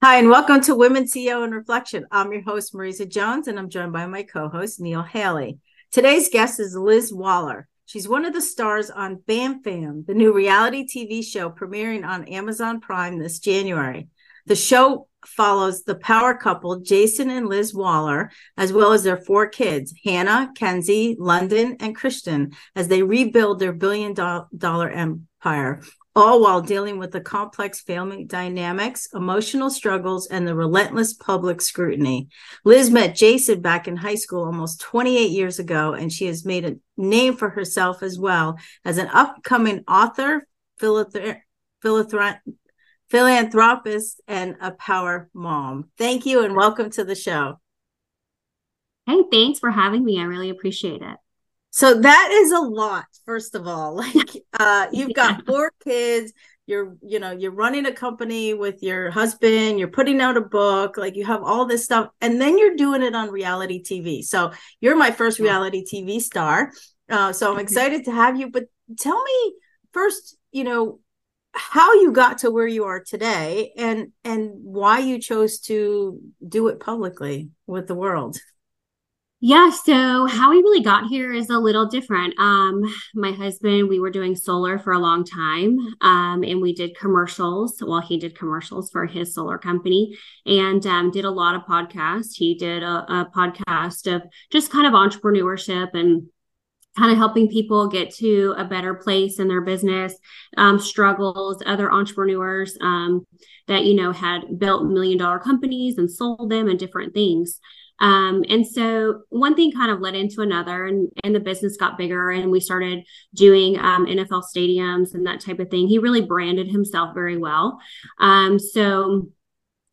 Hi, and welcome to Women CEO and Reflection. I'm your host, Marisa Jones, and I'm joined by my co host, Neil Haley. Today's guest is Liz Waller. She's one of the stars on Bam Fam, the new reality TV show premiering on Amazon Prime this January. The show follows the power couple, Jason and Liz Waller, as well as their four kids, Hannah, Kenzie, London, and Christian, as they rebuild their billion dollar empire all while dealing with the complex family dynamics, emotional struggles, and the relentless public scrutiny. Liz met Jason back in high school almost 28 years ago, and she has made a name for herself as well as an upcoming author, philanthropist, and a power mom. Thank you and welcome to the show. Hey, thanks for having me. I really appreciate it. So that is a lot, first of all. Like uh you've got four kids, you're you know, you're running a company with your husband, you're putting out a book, like you have all this stuff, and then you're doing it on reality TV. So you're my first reality TV star. Uh, so I'm excited to have you. But tell me first, you know, how you got to where you are today and and why you chose to do it publicly with the world. Yeah, so how we really got here is a little different. Um, my husband, we were doing solar for a long time, um, and we did commercials. Well, he did commercials for his solar company and um, did a lot of podcasts. He did a, a podcast of just kind of entrepreneurship and kind of helping people get to a better place in their business um, struggles other entrepreneurs um, that you know had built million dollar companies and sold them and different things um, and so one thing kind of led into another, and, and the business got bigger, and we started doing um, NFL stadiums and that type of thing. He really branded himself very well. Um, so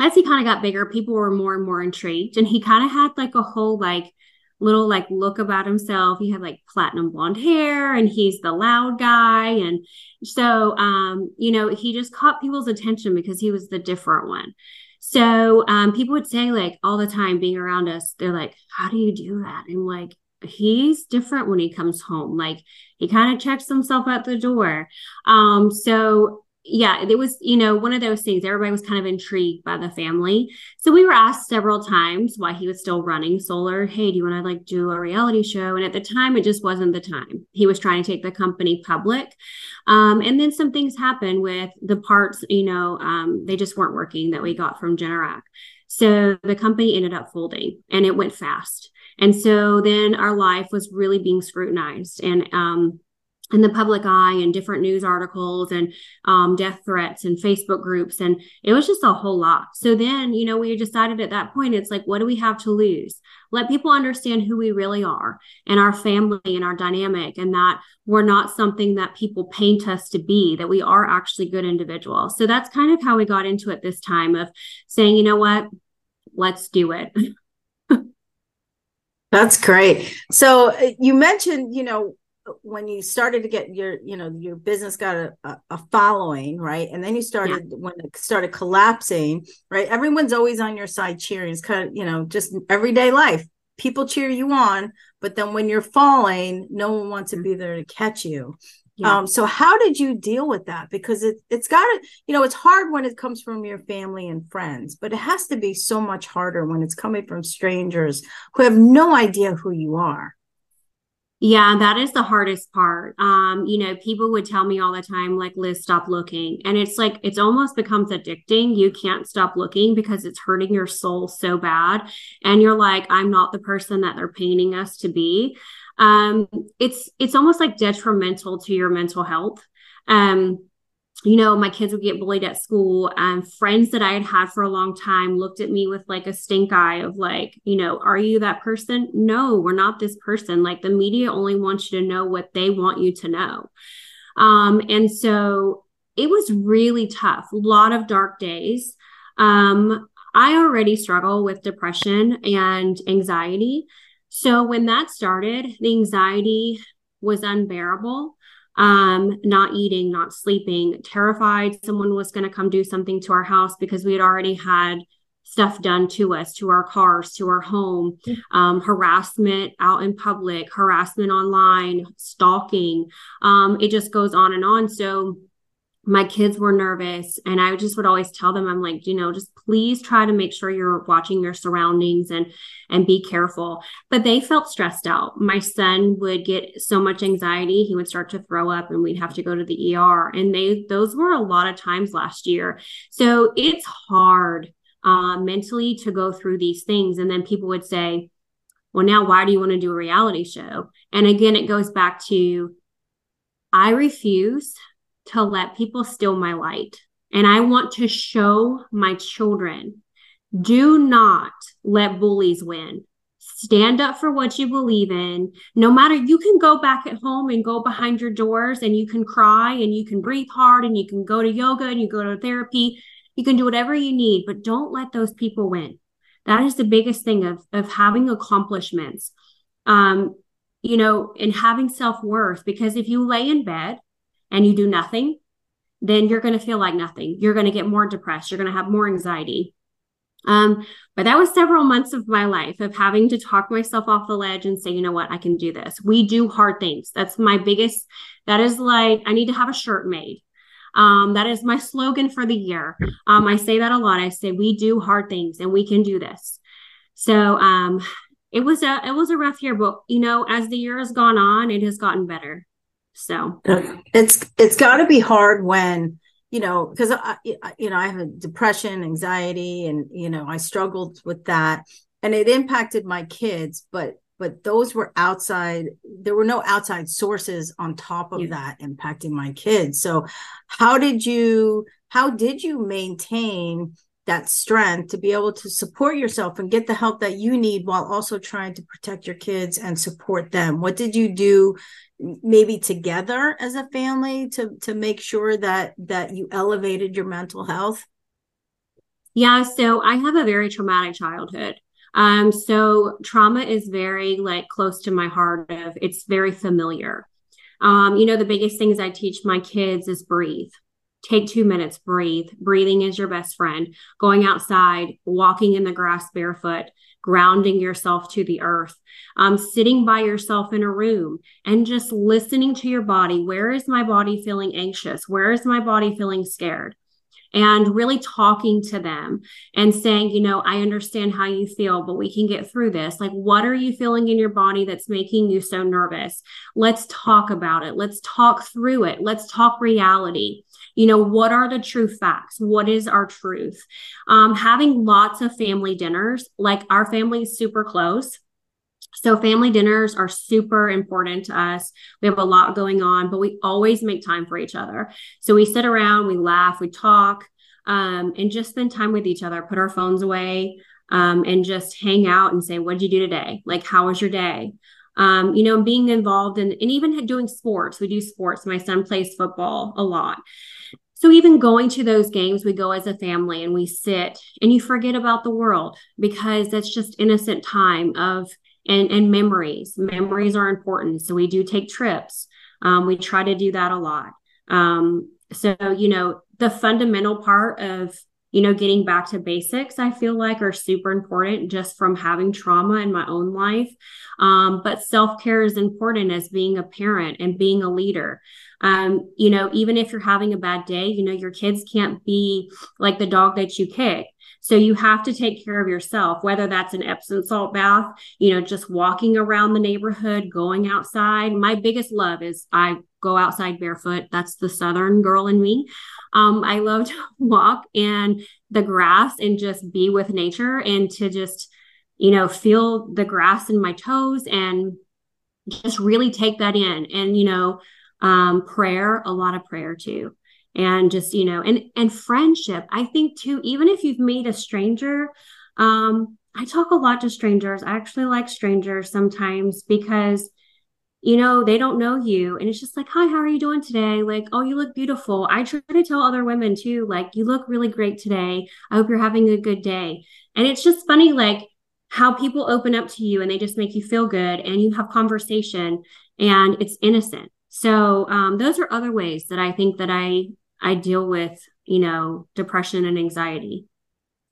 as he kind of got bigger, people were more and more intrigued, and he kind of had like a whole like little like look about himself. He had like platinum blonde hair and he's the loud guy. And so, um, you know, he just caught people's attention because he was the different one. So um, people would say like all the time being around us, they're like, how do you do that? And like, he's different when he comes home. Like he kind of checks himself at the door. Um, so yeah, it was, you know, one of those things. Everybody was kind of intrigued by the family. So we were asked several times why he was still running solar. Hey, do you want to like do a reality show? And at the time, it just wasn't the time. He was trying to take the company public. Um, and then some things happened with the parts, you know, um, they just weren't working that we got from Generac. So the company ended up folding and it went fast. And so then our life was really being scrutinized. And, um, in the public eye and different news articles and um, death threats and Facebook groups. And it was just a whole lot. So then, you know, we decided at that point, it's like, what do we have to lose? Let people understand who we really are and our family and our dynamic, and that we're not something that people paint us to be, that we are actually good individuals. So that's kind of how we got into it this time of saying, you know what, let's do it. That's great. So uh, you mentioned, you know, when you started to get your you know your business got a, a following right? And then you started yeah. when it started collapsing right? Everyone's always on your side cheering. It's kind of you know just everyday life. People cheer you on but then when you're falling no one wants to be there to catch you. Yeah. um so how did you deal with that? Because it, it's got to you know it's hard when it comes from your family and friends but it has to be so much harder when it's coming from strangers who have no idea who you are yeah, that is the hardest part. Um, you know, people would tell me all the time, like, Liz, stop looking. And it's like, it's almost becomes addicting. You can't stop looking because it's hurting your soul so bad. And you're like, I'm not the person that they're painting us to be. Um, it's, it's almost like detrimental to your mental health. Um, you know, my kids would get bullied at school. And friends that I had had for a long time looked at me with like a stink eye of like, you know, are you that person? No, we're not this person. Like the media only wants you to know what they want you to know. Um, and so it was really tough, a lot of dark days. Um, I already struggle with depression and anxiety. So when that started, the anxiety was unbearable um, not eating, not sleeping, terrified someone was going to come do something to our house because we had already had stuff done to us, to our cars, to our home, um, harassment out in public, harassment online, stalking. Um, it just goes on and on. So my kids were nervous and i just would always tell them i'm like you know just please try to make sure you're watching your surroundings and and be careful. But they felt stressed out. My son would get so much anxiety he would start to throw up and we'd have to go to the er and they those were a lot of times last year. So it's hard uh, mentally to go through these things and then people would say well now why do you want to do a reality show? And again it goes back to i refuse to let people steal my light. And I want to show my children do not let bullies win. Stand up for what you believe in. No matter, you can go back at home and go behind your doors and you can cry and you can breathe hard and you can go to yoga and you go to therapy. You can do whatever you need, but don't let those people win. That is the biggest thing of, of having accomplishments. Um, you know, and having self worth. Because if you lay in bed and you do nothing, then you're going to feel like nothing. You're going to get more depressed. You're going to have more anxiety. Um, but that was several months of my life of having to talk myself off the ledge and say, you know what, I can do this. We do hard things. That's my biggest, that is like, I need to have a shirt made. Um, that is my slogan for the year. Um, I say that a lot. I say, we do hard things and we can do this. So, um, it was a, it was a rough year, but you know, as the year has gone on, it has gotten better. So it's it's got to be hard when you know because I you know I have a depression, anxiety, and you know I struggled with that, and it impacted my kids, but but those were outside there were no outside sources on top of yeah. that impacting my kids so how did you how did you maintain that strength to be able to support yourself and get the help that you need while also trying to protect your kids and support them. What did you do maybe together as a family to to make sure that that you elevated your mental health? Yeah so i have a very traumatic childhood. Um so trauma is very like close to my heart of it's very familiar. Um you know the biggest things i teach my kids is breathe take two minutes breathe breathing is your best friend going outside walking in the grass barefoot grounding yourself to the earth, um, sitting by yourself in a room and just listening to your body. Where is my body feeling anxious? Where is my body feeling scared? And really talking to them and saying, you know, I understand how you feel, but we can get through this. Like, what are you feeling in your body that's making you so nervous? Let's talk about it. Let's talk through it. Let's talk reality you know what are the true facts what is our truth um, having lots of family dinners like our family is super close so family dinners are super important to us. We have a lot going on, but we always make time for each other. So we sit around, we laugh, we talk, um, and just spend time with each other, put our phones away, um, and just hang out and say, what did you do today? Like, how was your day? Um, you know, being involved in, and even doing sports. We do sports. My son plays football a lot. So even going to those games, we go as a family and we sit and you forget about the world because that's just innocent time of and and memories. Memories are important. So we do take trips. Um, we try to do that a lot. Um, so you know, the fundamental part of you know getting back to basics i feel like are super important just from having trauma in my own life um, but self-care is important as being a parent and being a leader um, you know, even if you're having a bad day, you know, your kids can't be like the dog that you kick. So you have to take care of yourself, whether that's an Epsom salt bath, you know, just walking around the neighborhood, going outside. My biggest love is I go outside barefoot. That's the Southern girl in me. Um, I love to walk and the grass and just be with nature and to just, you know, feel the grass in my toes and just really take that in. And, you know, um, prayer, a lot of prayer too. And just, you know, and and friendship. I think too, even if you've made a stranger, um, I talk a lot to strangers. I actually like strangers sometimes because you know, they don't know you. And it's just like, hi, how are you doing today? Like, oh, you look beautiful. I try to tell other women too, like, you look really great today. I hope you're having a good day. And it's just funny, like, how people open up to you and they just make you feel good and you have conversation and it's innocent. So um, those are other ways that I think that I I deal with you know depression and anxiety.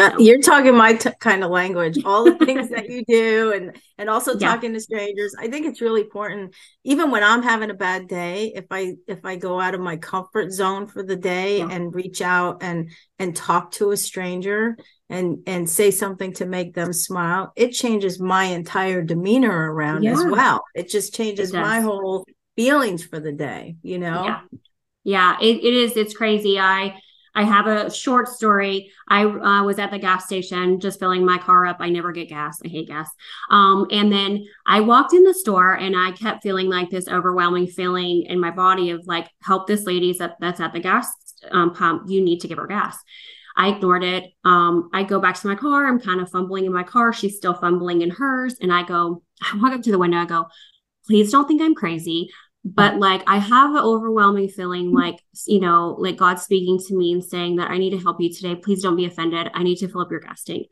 Yeah, you're talking my t- kind of language. All the things that you do, and and also yeah. talking to strangers. I think it's really important. Even when I'm having a bad day, if I if I go out of my comfort zone for the day yeah. and reach out and and talk to a stranger and and say something to make them smile, it changes my entire demeanor around yeah. as well. It just changes it my whole feelings for the day. You know. Yeah, yeah. It, it is. It's crazy. I I have a short story. I uh, was at the gas station just filling my car up. I never get gas. I hate gas. Um, and then I walked in the store and I kept feeling like this overwhelming feeling in my body of like, help this lady that's at the gas um, pump. You need to give her gas. I ignored it. Um, I go back to my car. I'm kind of fumbling in my car. She's still fumbling in hers. And I go, I walk up to the window. I go, please don't think I'm crazy but mm-hmm. like i have an overwhelming feeling like you know like god speaking to me and saying that i need to help you today. Please don't be offended. I need to fill up your gas tank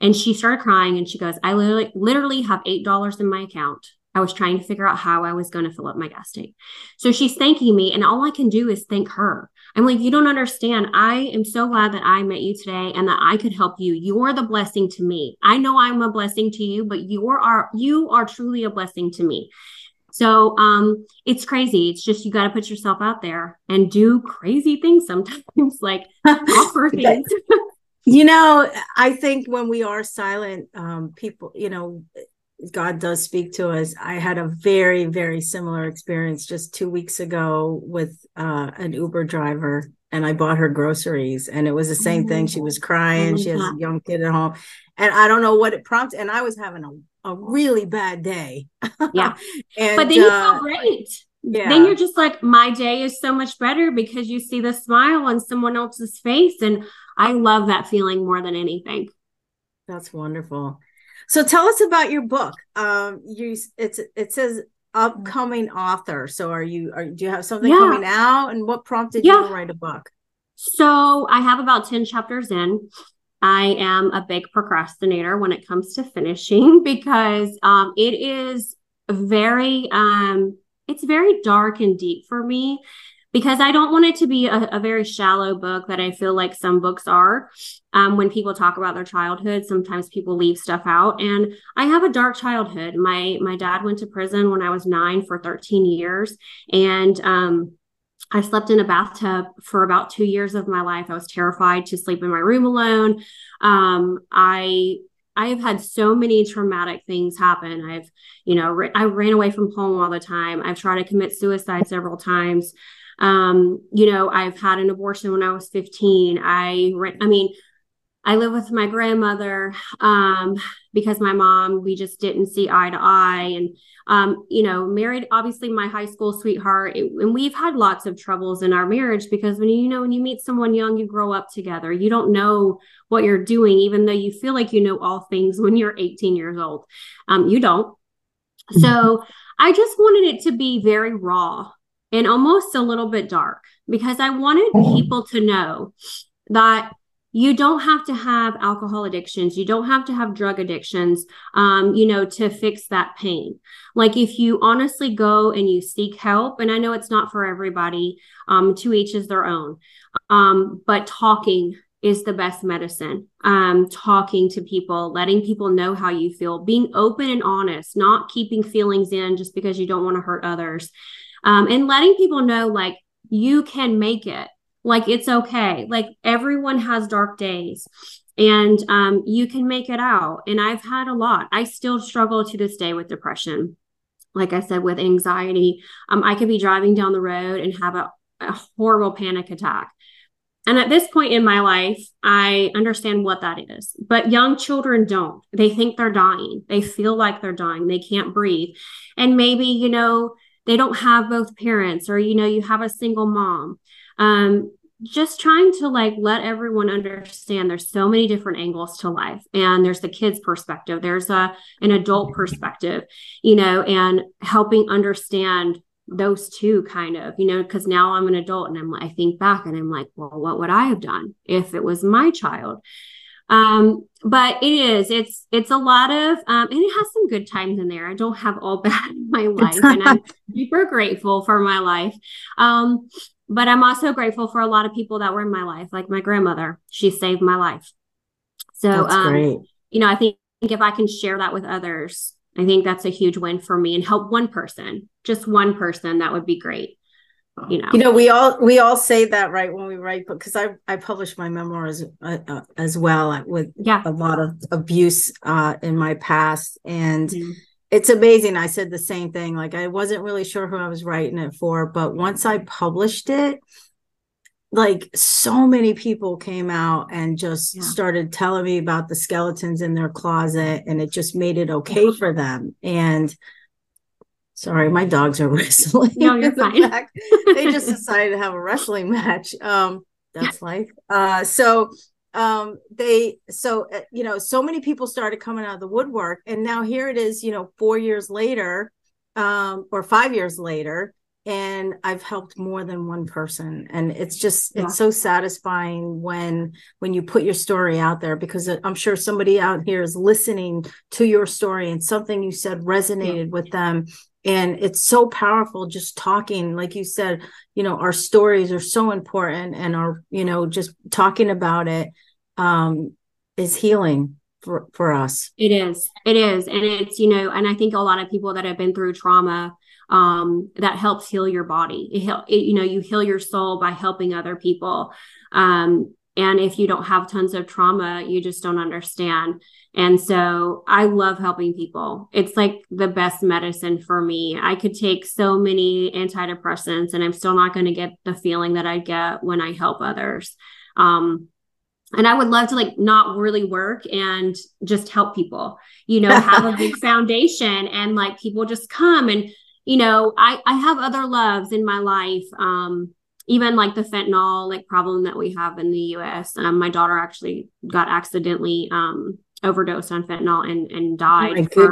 and she started crying and she goes i literally literally have eight dollars in my account. I was trying to figure out how i was going to fill up my gas tank so she's thanking me and all i can do is thank her. I'm like you don't understand. I am so glad that i met you today and that i could help you. You're the blessing to me. I know i'm a blessing to you but you are you are truly a blessing to me so um, it's crazy. It's just you got to put yourself out there and do crazy things sometimes, like offer things. you know, I think when we are silent, um, people, you know, God does speak to us. I had a very, very similar experience just two weeks ago with uh, an Uber driver, and I bought her groceries, and it was the same thing. She was crying. She has a young kid at home, and I don't know what it prompted. And I was having a a really bad day. Yeah. and, but then you uh, feel great. Yeah. Then you're just like, my day is so much better because you see the smile on someone else's face. And I love that feeling more than anything. That's wonderful. So tell us about your book. Um, you it's it says upcoming author. So are you are do you have something yeah. coming out? And what prompted yeah. you to write a book? So I have about 10 chapters in. I am a big procrastinator when it comes to finishing because um, it is very um, it's very dark and deep for me because I don't want it to be a, a very shallow book that I feel like some books are. Um, when people talk about their childhood, sometimes people leave stuff out, and I have a dark childhood. My my dad went to prison when I was nine for 13 years, and um, I slept in a bathtub for about two years of my life. I was terrified to sleep in my room alone. Um, I I have had so many traumatic things happen. I've, you know, I ran away from home all the time. I've tried to commit suicide several times. Um, you know, I've had an abortion when I was 15. I, I mean, I live with my grandmother um, because my mom, we just didn't see eye to eye. And, um, you know, married obviously my high school sweetheart. It, and we've had lots of troubles in our marriage because when you know, when you meet someone young, you grow up together. You don't know what you're doing, even though you feel like you know all things when you're 18 years old. Um, you don't. Mm-hmm. So I just wanted it to be very raw and almost a little bit dark because I wanted mm-hmm. people to know that you don't have to have alcohol addictions. You don't have to have drug addictions um, you know to fix that pain. Like if you honestly go and you seek help and i know it's not for everybody um, to each is their own um, but talking is the best medicine. Um, talking to people letting people know how you feel being open and honest not keeping feelings in just because you don't want to hurt others um, and letting people know like you can make it like it's okay. Like everyone has dark days and um, you can make it out. And I've had a lot. I still struggle to this day with depression. Like I said, with anxiety, um, I could be driving down the road and have a, a horrible panic attack. And at this point in my life, I understand what that is. But young children don't. They think they're dying. They feel like they're dying. They can't breathe. And maybe, you know, they don't have both parents, or, you know, you have a single mom um, just trying to like let everyone understand there's so many different angles to life and there's the kids perspective there's a an adult perspective you know and helping understand those two kind of you know because now i'm an adult and i'm i think back and i'm like well what would i have done if it was my child? Um but it is it's it's a lot of um and it has some good times in there. I don't have all bad in my life and i'm super grateful for my life. Um but I'm also grateful for a lot of people that were in my life, like my grandmother. She saved my life. So, um, you know, I think if I can share that with others, I think that's a huge win for me and help one person, just one person, that would be great. You know, you know, we all we all say that right when we write, books because I I published my memoirs uh, uh, as well with yeah. a lot of abuse uh, in my past, and mm-hmm. It's amazing. I said the same thing. Like I wasn't really sure who I was writing it for, but once I published it, like so many people came out and just yeah. started telling me about the skeletons in their closet and it just made it okay for them and sorry my dogs are wrestling no you're fine they just decided to have a wrestling match um that's life uh so um they so uh, you know so many people started coming out of the woodwork and now here it is you know 4 years later um or 5 years later and I've helped more than one person and it's just yeah. it's so satisfying when when you put your story out there because I'm sure somebody out here is listening to your story and something you said resonated yeah. with them and it's so powerful just talking like you said you know our stories are so important and our you know just talking about it um is healing for for us it is it is and it's you know and i think a lot of people that have been through trauma um, that helps heal your body. It, it, you know, you heal your soul by helping other people. Um, and if you don't have tons of trauma, you just don't understand. And so I love helping people. It's like the best medicine for me. I could take so many antidepressants and I'm still not going to get the feeling that I get when I help others. Um, and I would love to like not really work and just help people, you know, have a big foundation and like people just come and you know, I I have other loves in my life. Um, even like the fentanyl like problem that we have in the US. Um, my daughter actually got accidentally um overdosed on fentanyl and and died oh for,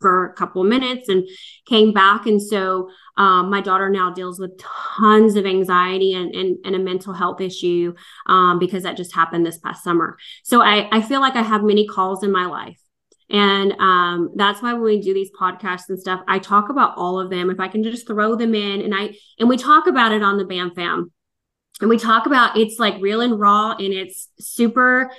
for a couple of minutes and came back and so um, my daughter now deals with tons of anxiety and, and, and a mental health issue um, because that just happened this past summer so I, I feel like i have many calls in my life and um, that's why when we do these podcasts and stuff, I talk about all of them. If I can just throw them in and I and we talk about it on the BAM fam. And we talk about it's like real and raw and it's super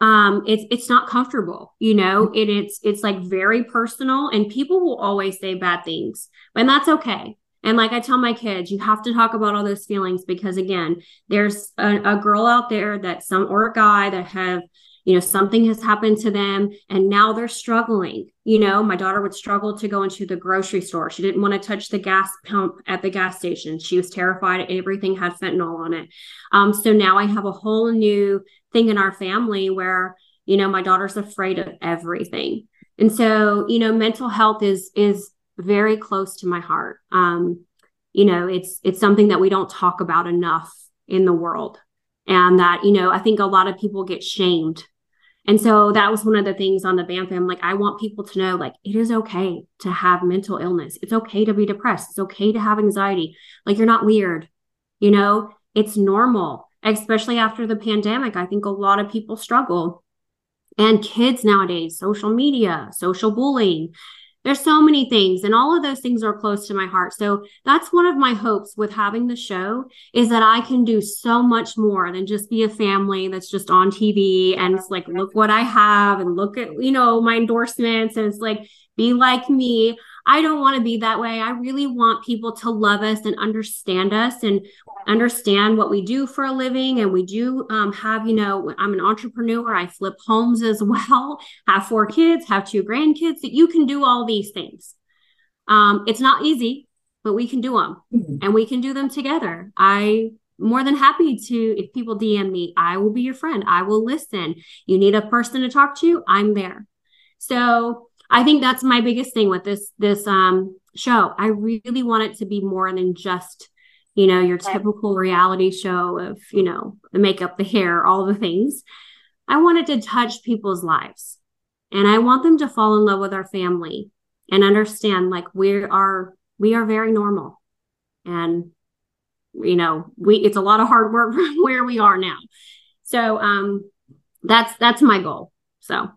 um it's it's not comfortable you know it, it's it's like very personal and people will always say bad things and that's okay and like I tell my kids, you have to talk about all those feelings because again, there's a, a, girl out there that some or a guy that have you know something has happened to them and now they're struggling. You know my daughter would struggle to go into the grocery store. She didn't want to touch the gas pump at the gas station. She was terrified everything had fentanyl on it. Um, so now i have a whole new thing in our family where you know my daughter's afraid of everything. And so you know mental health is is very close to my heart. Um, you know it's it's something that we don't talk about enough in the world. And that you know i think a lot of people get shamed and so that was one of the things on the BAM fam. Like, I want people to know, like, it is okay to have mental illness. It's okay to be depressed. It's okay to have anxiety. Like, you're not weird. You know, it's normal, especially after the pandemic. I think a lot of people struggle. And kids nowadays, social media, social bullying, there's so many things and all of those things are close to my heart. So that's one of my hopes with having the show is that i can do so much more than just be a family that's just on tv and it's like look what i have and look at you know my endorsements. And it's like be like me. I don't want to be that way. I really want people to love us and understand us and understand what we do for a living. And we do um, have, you know, I'm an entrepreneur. I flip homes as well, have four kids, have two grandkids, that you can do all these things. Um, it's not easy, but we can do them mm-hmm. and we can do them together. I more than happy to if people dm me i will be your friend i will listen you need a person to talk to i'm there so I think that's my biggest thing with this this um show. I really want it to be more than just you know your typical reality show of you know the makeup, the hair, all the things. I wanted to touch people's lives, and I want them to fall in love with our family and understand like we are we are very normal, and you know we it's a lot of hard work from where we are now. So um that's that's my goal. So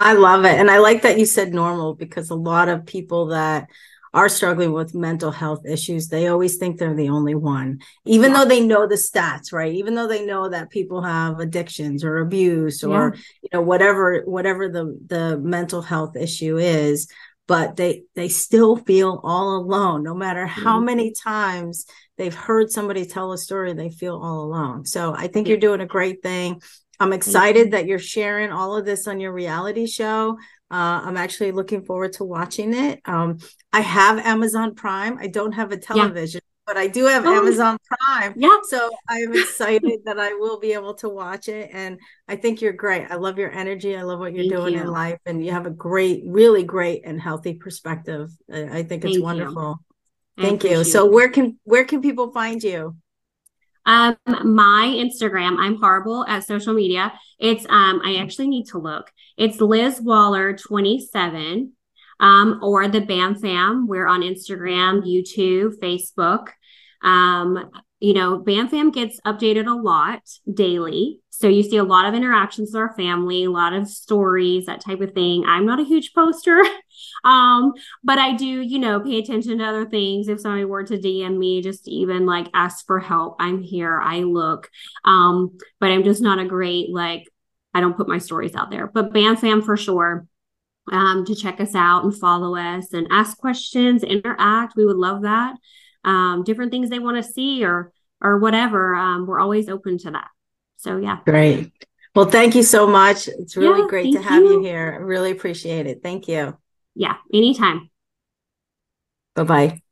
I love it. And I like that you said normal because a lot of people that are struggling with mental health issues, they always think they're the only one, even yeah. though they know the stats, right? Even though they know that people have addictions or abuse or yeah. you know whatever whatever the the mental health issue is, but they they still feel all alone, no matter how mm-hmm. many times they've heard somebody tell a story, they feel all alone. So I think you're doing a great thing. I'm excited that you're sharing all of this on your reality show. Uh, I'm actually looking forward to watching it. Um, I have Amazon Prime. I don't have a television, yeah. but I do have oh, Amazon Prime. Yeah. So I'm excited that I will be able to watch it. And I think you're great. I love your energy. I love what you're Thank doing you. in life. And you have a great, really great and healthy perspective. I, I think it's Thank wonderful. You. Thank you. So where can where can people find you? Um, my Instagram, I'm horrible at social media. It's um, I actually need to look. It's Liz Waller 27. Um, or the BAM fam. We're on Instagram, YouTube, Facebook. Um, you know, BAM fam gets updated a lot daily. So you see a lot of interactions with our family, a lot of stories, that type of thing. I'm not a huge poster, um, but I do, you know, pay attention to other things. If somebody were to DM me, just even like ask for help, I'm here. I look, um, but I'm just not a great like. I don't put my stories out there, but BAM fam for sure. Um, to check us out and follow us and ask questions, interact. We would love that. Um, different things they want to see or or whatever. Um, we're always open to that. So yeah. Great. Well, thank you so much. It's really yeah, great to have you. you here. I really appreciate it. Thank you. Yeah, anytime. Bye bye.